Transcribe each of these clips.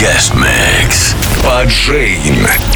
Guest Mix. Pajane.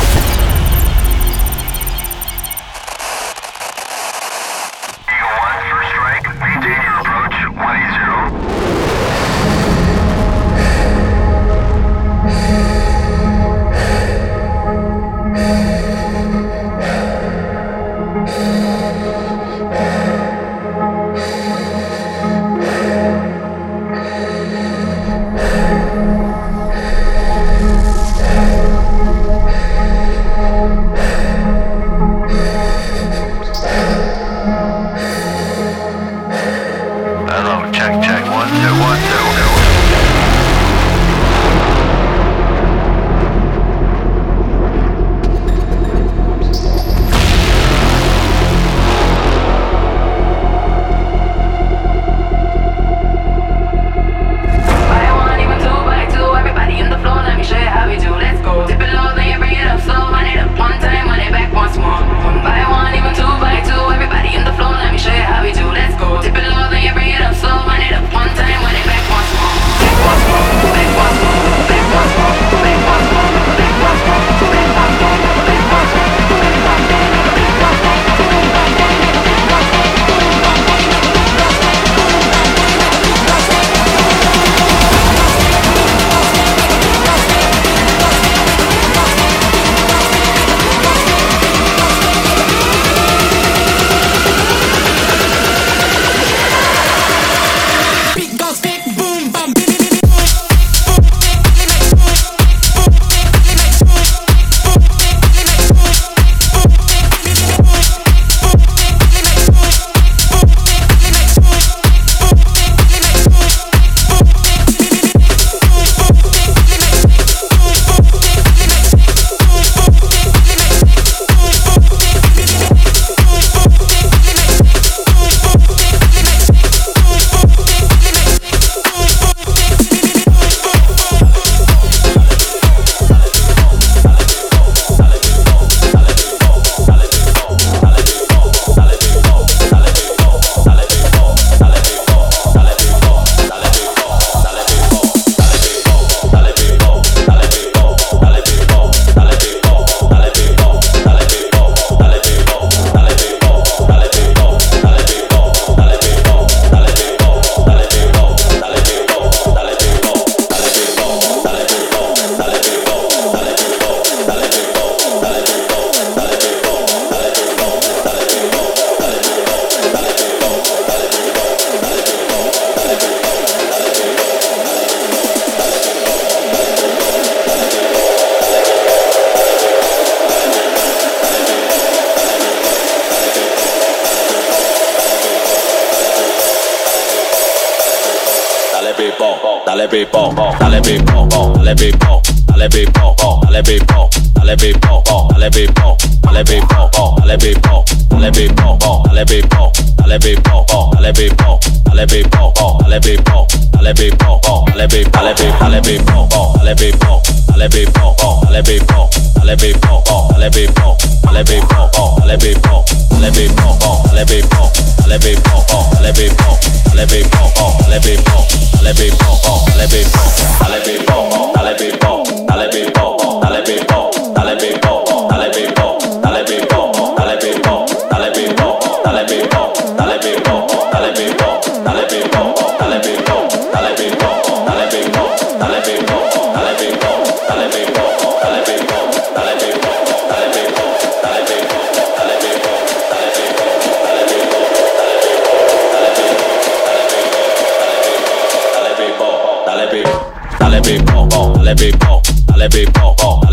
levez port, levez port, levez port, levez port, levez port, levez port,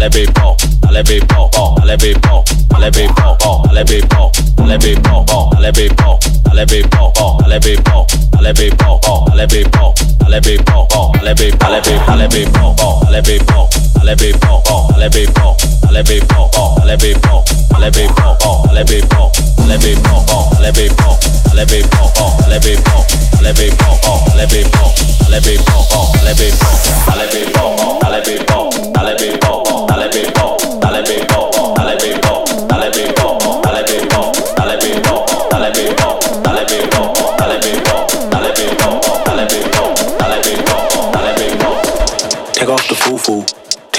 levez-vous, levez-vous, levez-vous, levez-vous, levez-vous, levez-vous,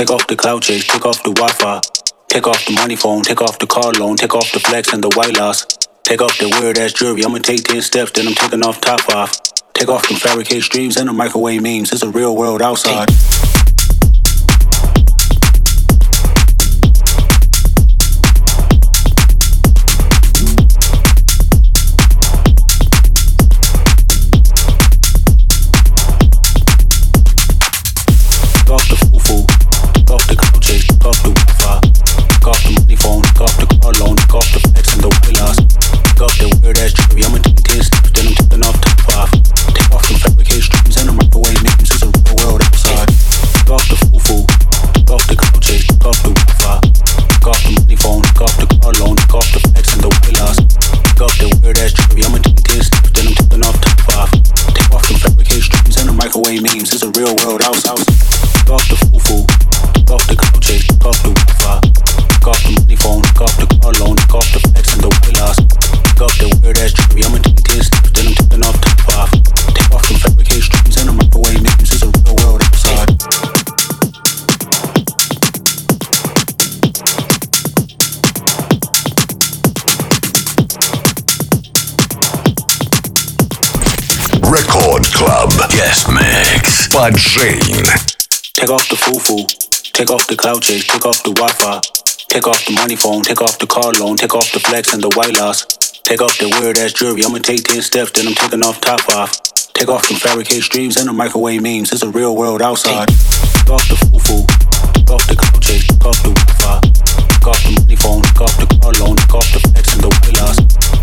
Take off the cloud chase, take off the Wi-Fi. Take off the money phone, take off the car loan, take off the flex and the white loss. Take off the weird ass jewelry, I'ma take 10 steps, then I'm taking off top off. Take off the fabricated dreams and the microwave memes, it's a real world outside. Hey. World outside. Take off the foo-foo, take off the cloud chase, take off the Wi-Fi, take off the money phone, take off the car loan, take off the flex and the white loss, take off the weird ass jewelry. I'ma take 10 steps, then I'm taking off top off. Take off from fabricated streams and the microwave memes. It's a real world outside. Take off the foo-foo, take off the cloud chase, take off the Wi-Fi, take off the money phone, take off the car loan, take off the flex and the white loss,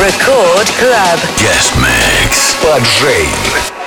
Record Club. Guest Mix Pajane.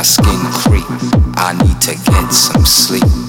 My skin creep. I need to get some sleep.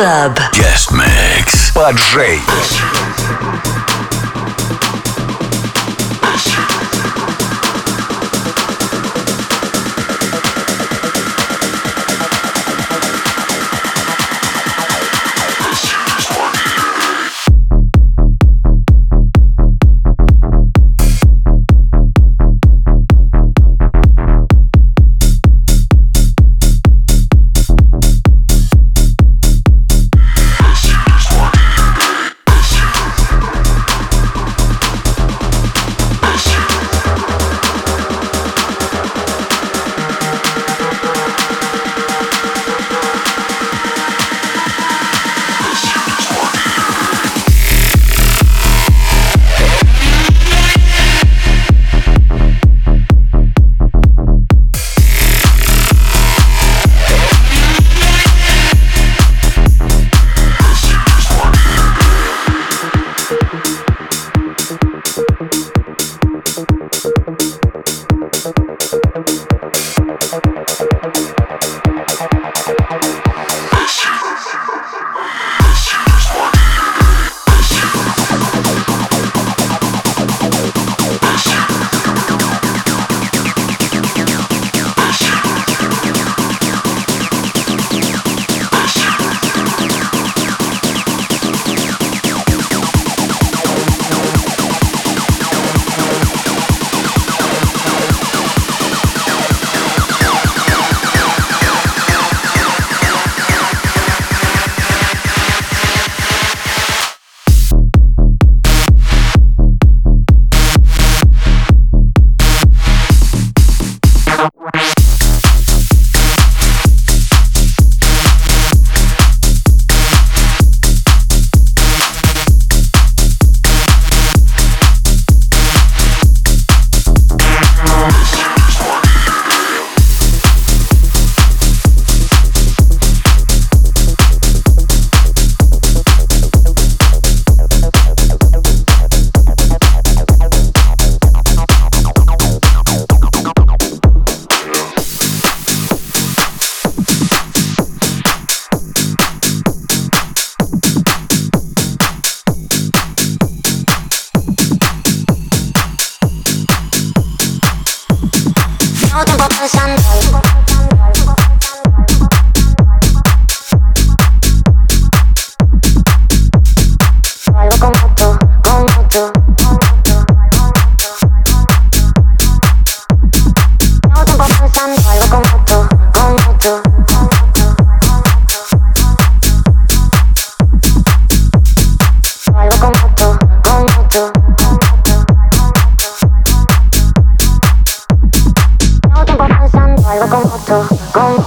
Club. Guest Mix. Поджей. Поджей.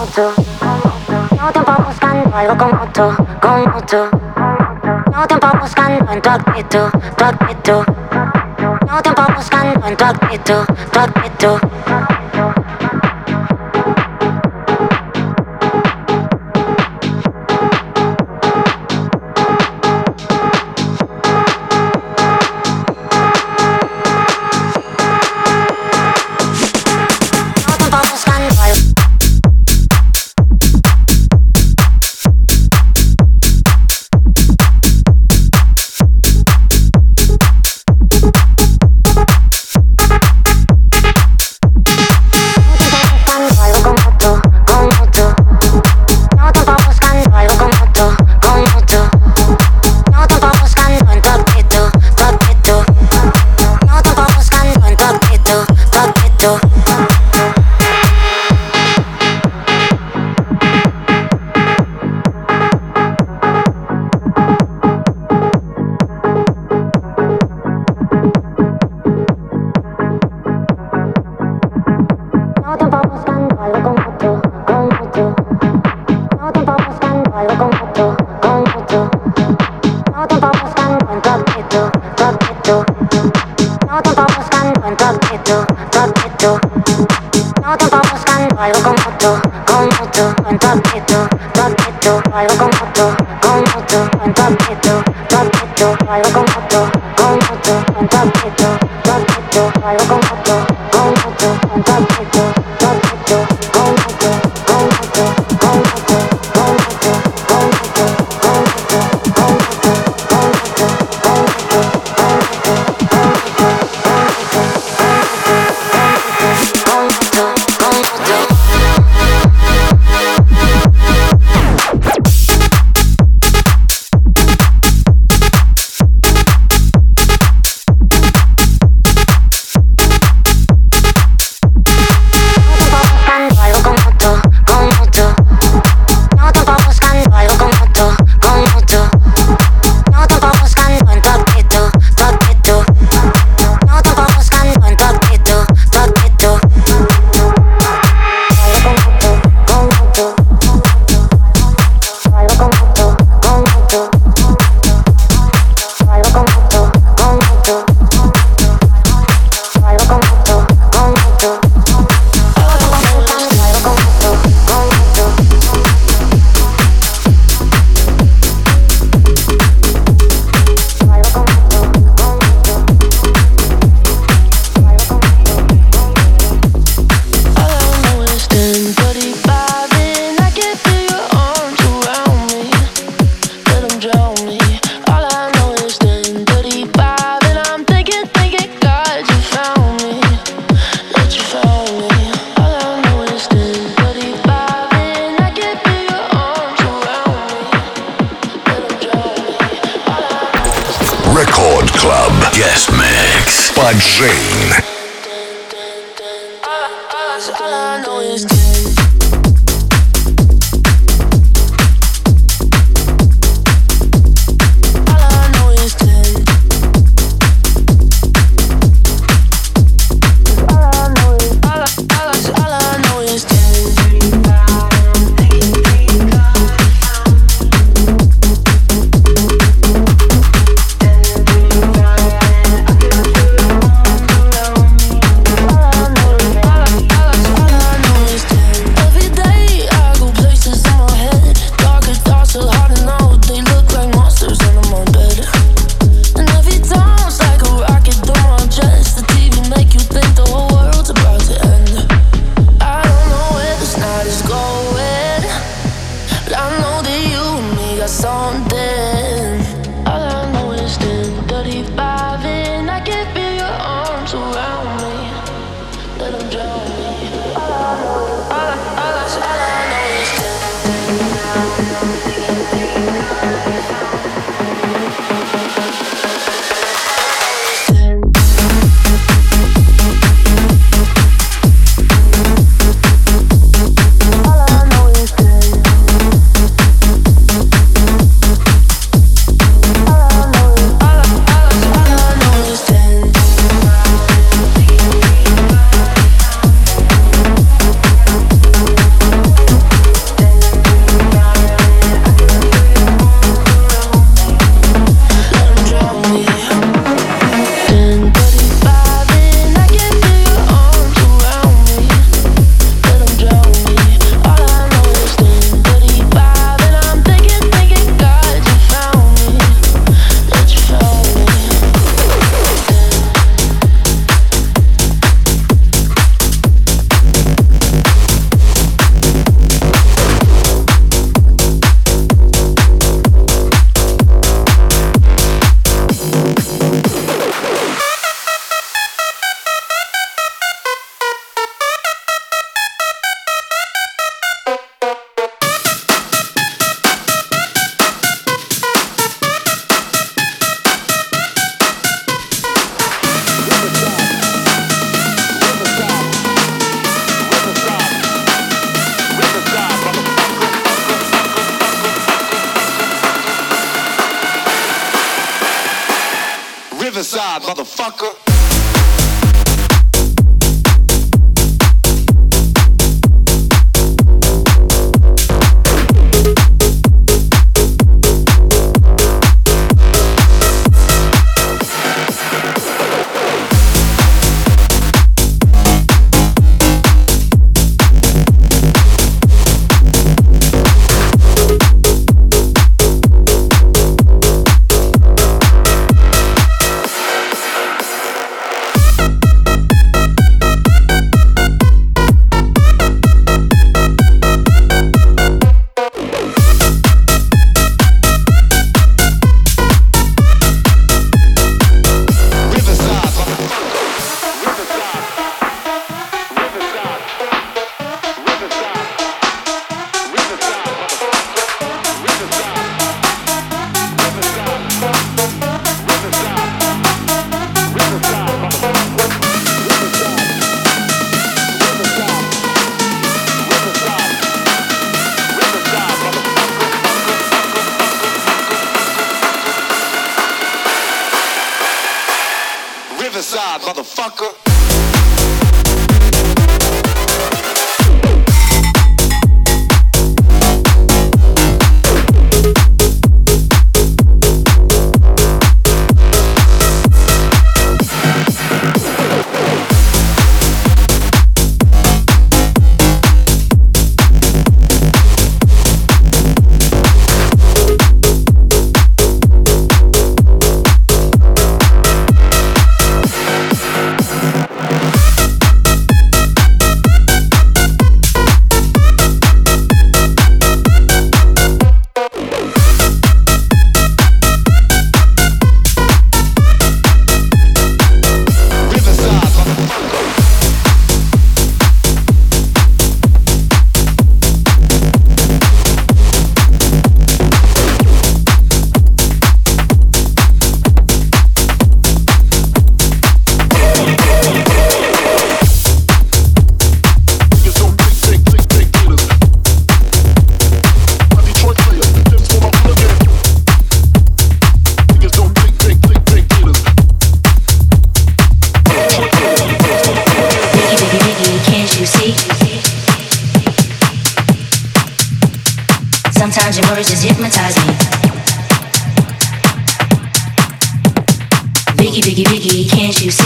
tú, no tiempo buscando algo como tú, como tú. No tiempo buscando en tu actitud, tu actitud. No tiempo buscando en tu actitud, tu actitud.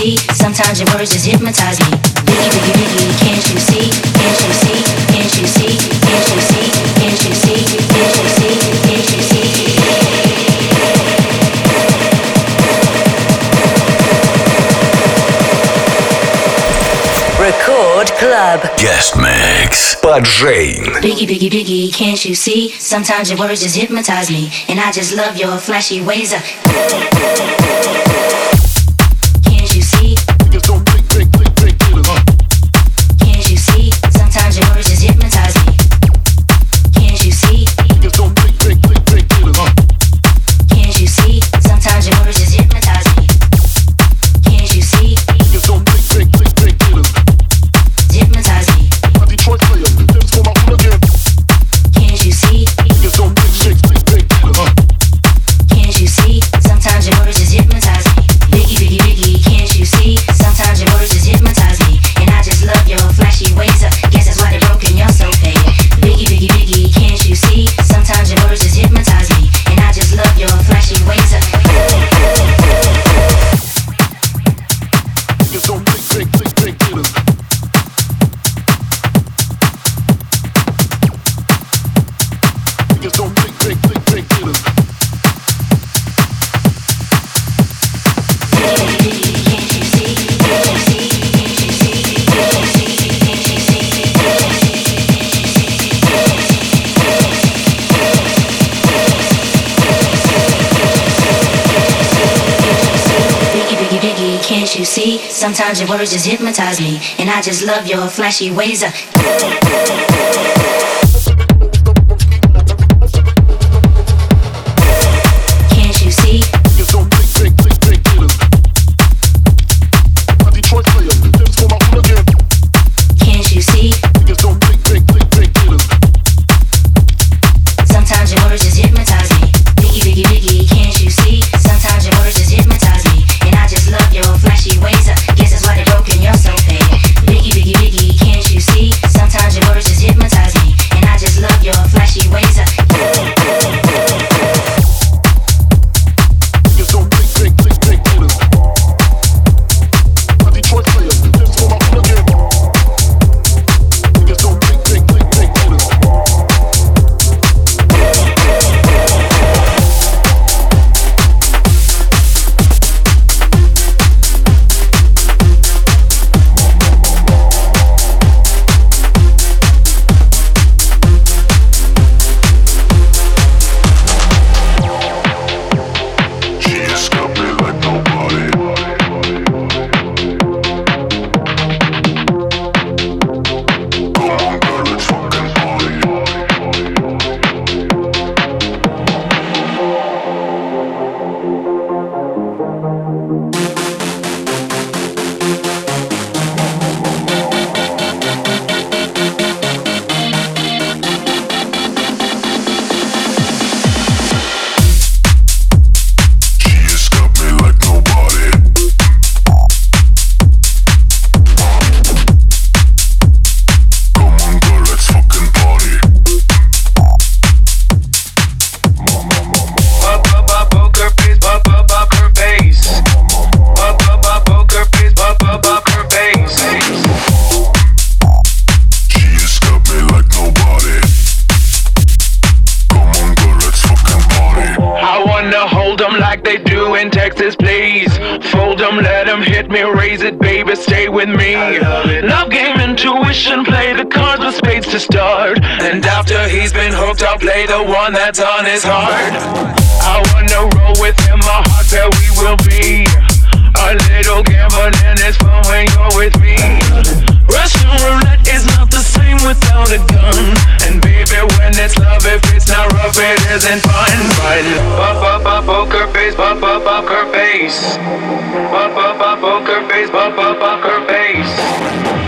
Jane. Biggie, biggie, biggie, can't you see? Can't you see? Can't you see? Can't you see? Can't you see? Can't you see? Can't you see? Record club. Just make spajen. Biggie biggie biggie, can't you see? Sometimes your words just hypnotize me, and I just love your flashy ways. Sometimes your words just hypnotize me, and I just love your flashy ways. Sometimes after he's been hooked, I'll play the one that's on his heart. I wanna roll with him, my heart where we will be. A little gambling is fun when you're with me. Russian roulette is not the same without a gun. And baby, when it's love, if it's not rough, it isn't fun. But pop up up poker face, pop up poker face, pop up up poker face, pop up poker face.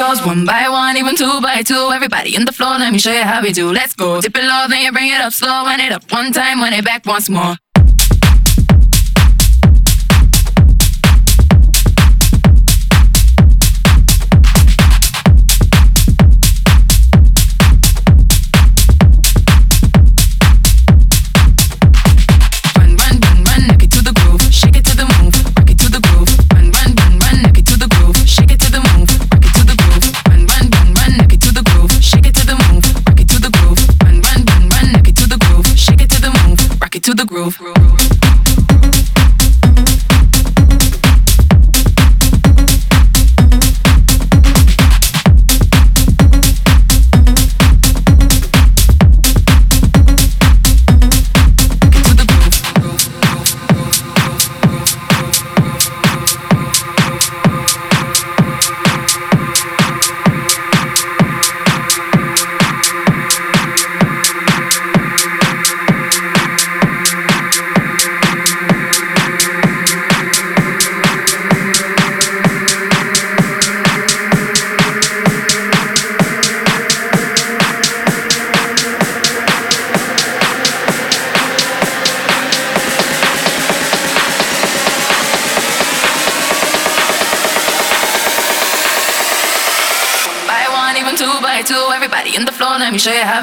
Goes one by one, even two by two. Everybody in the floor, let me show you how we do. Let's go. Dip it low, then you bring it up slow. Wind it up one time, wind it back once more. To the groove. let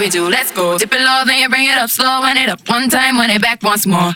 we do. Let's go. Dip it low, then you bring it up slow. Wind it up one time, wind it back once more.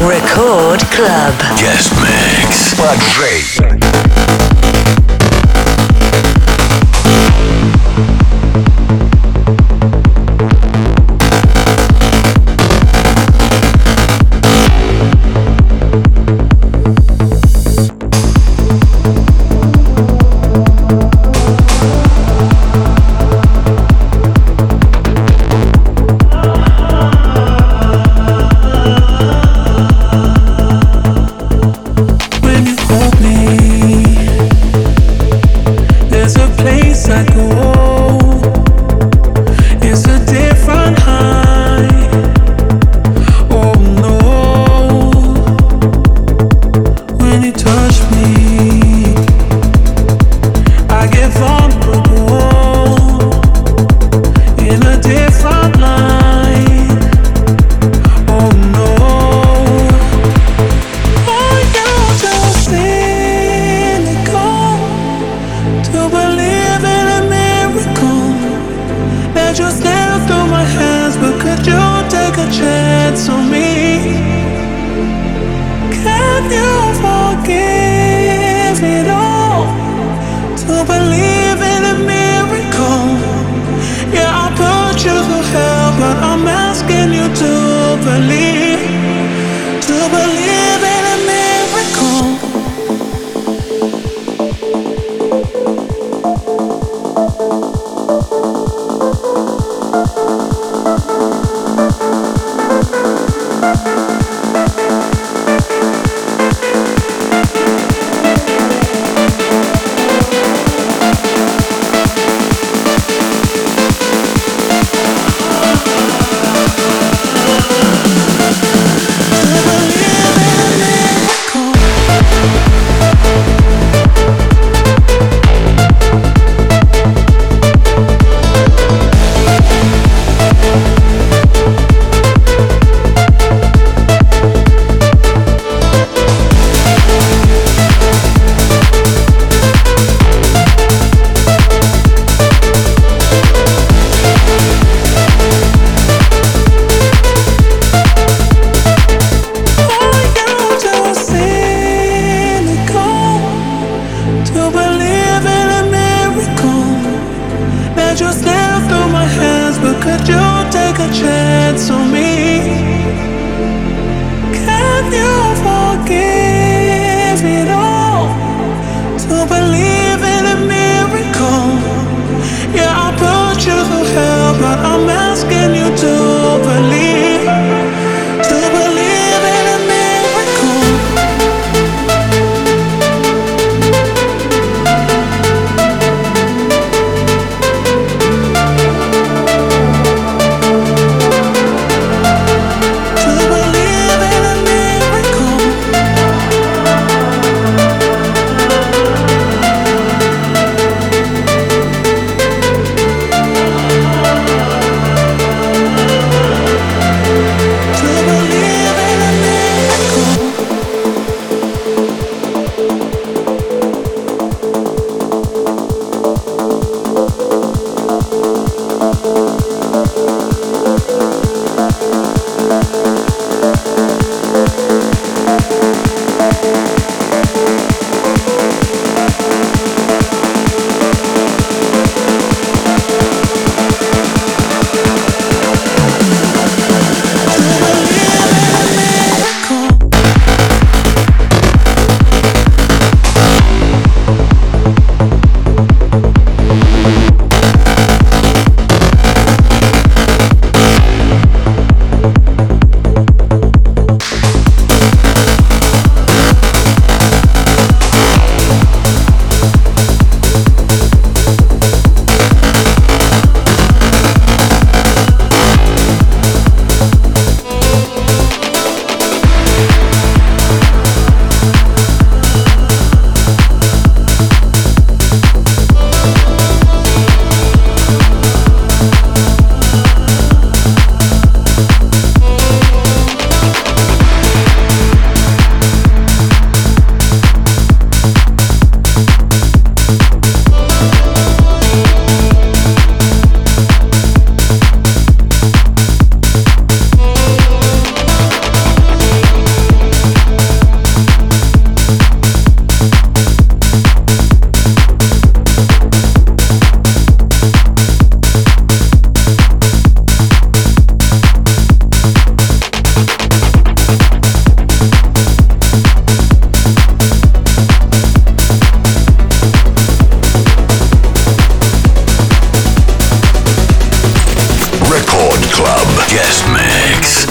When you hold me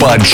Blood